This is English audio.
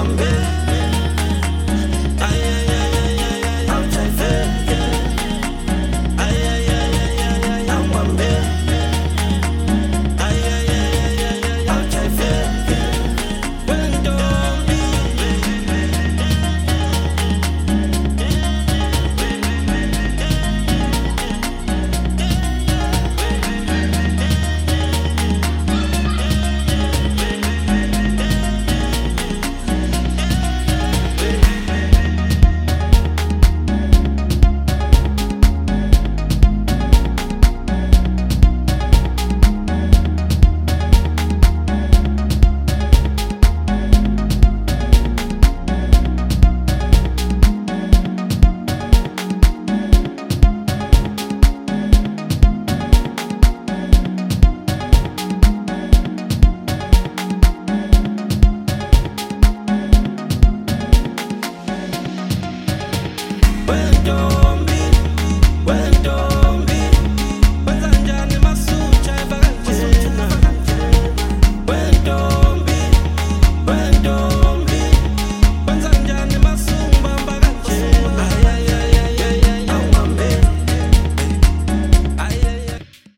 Come back.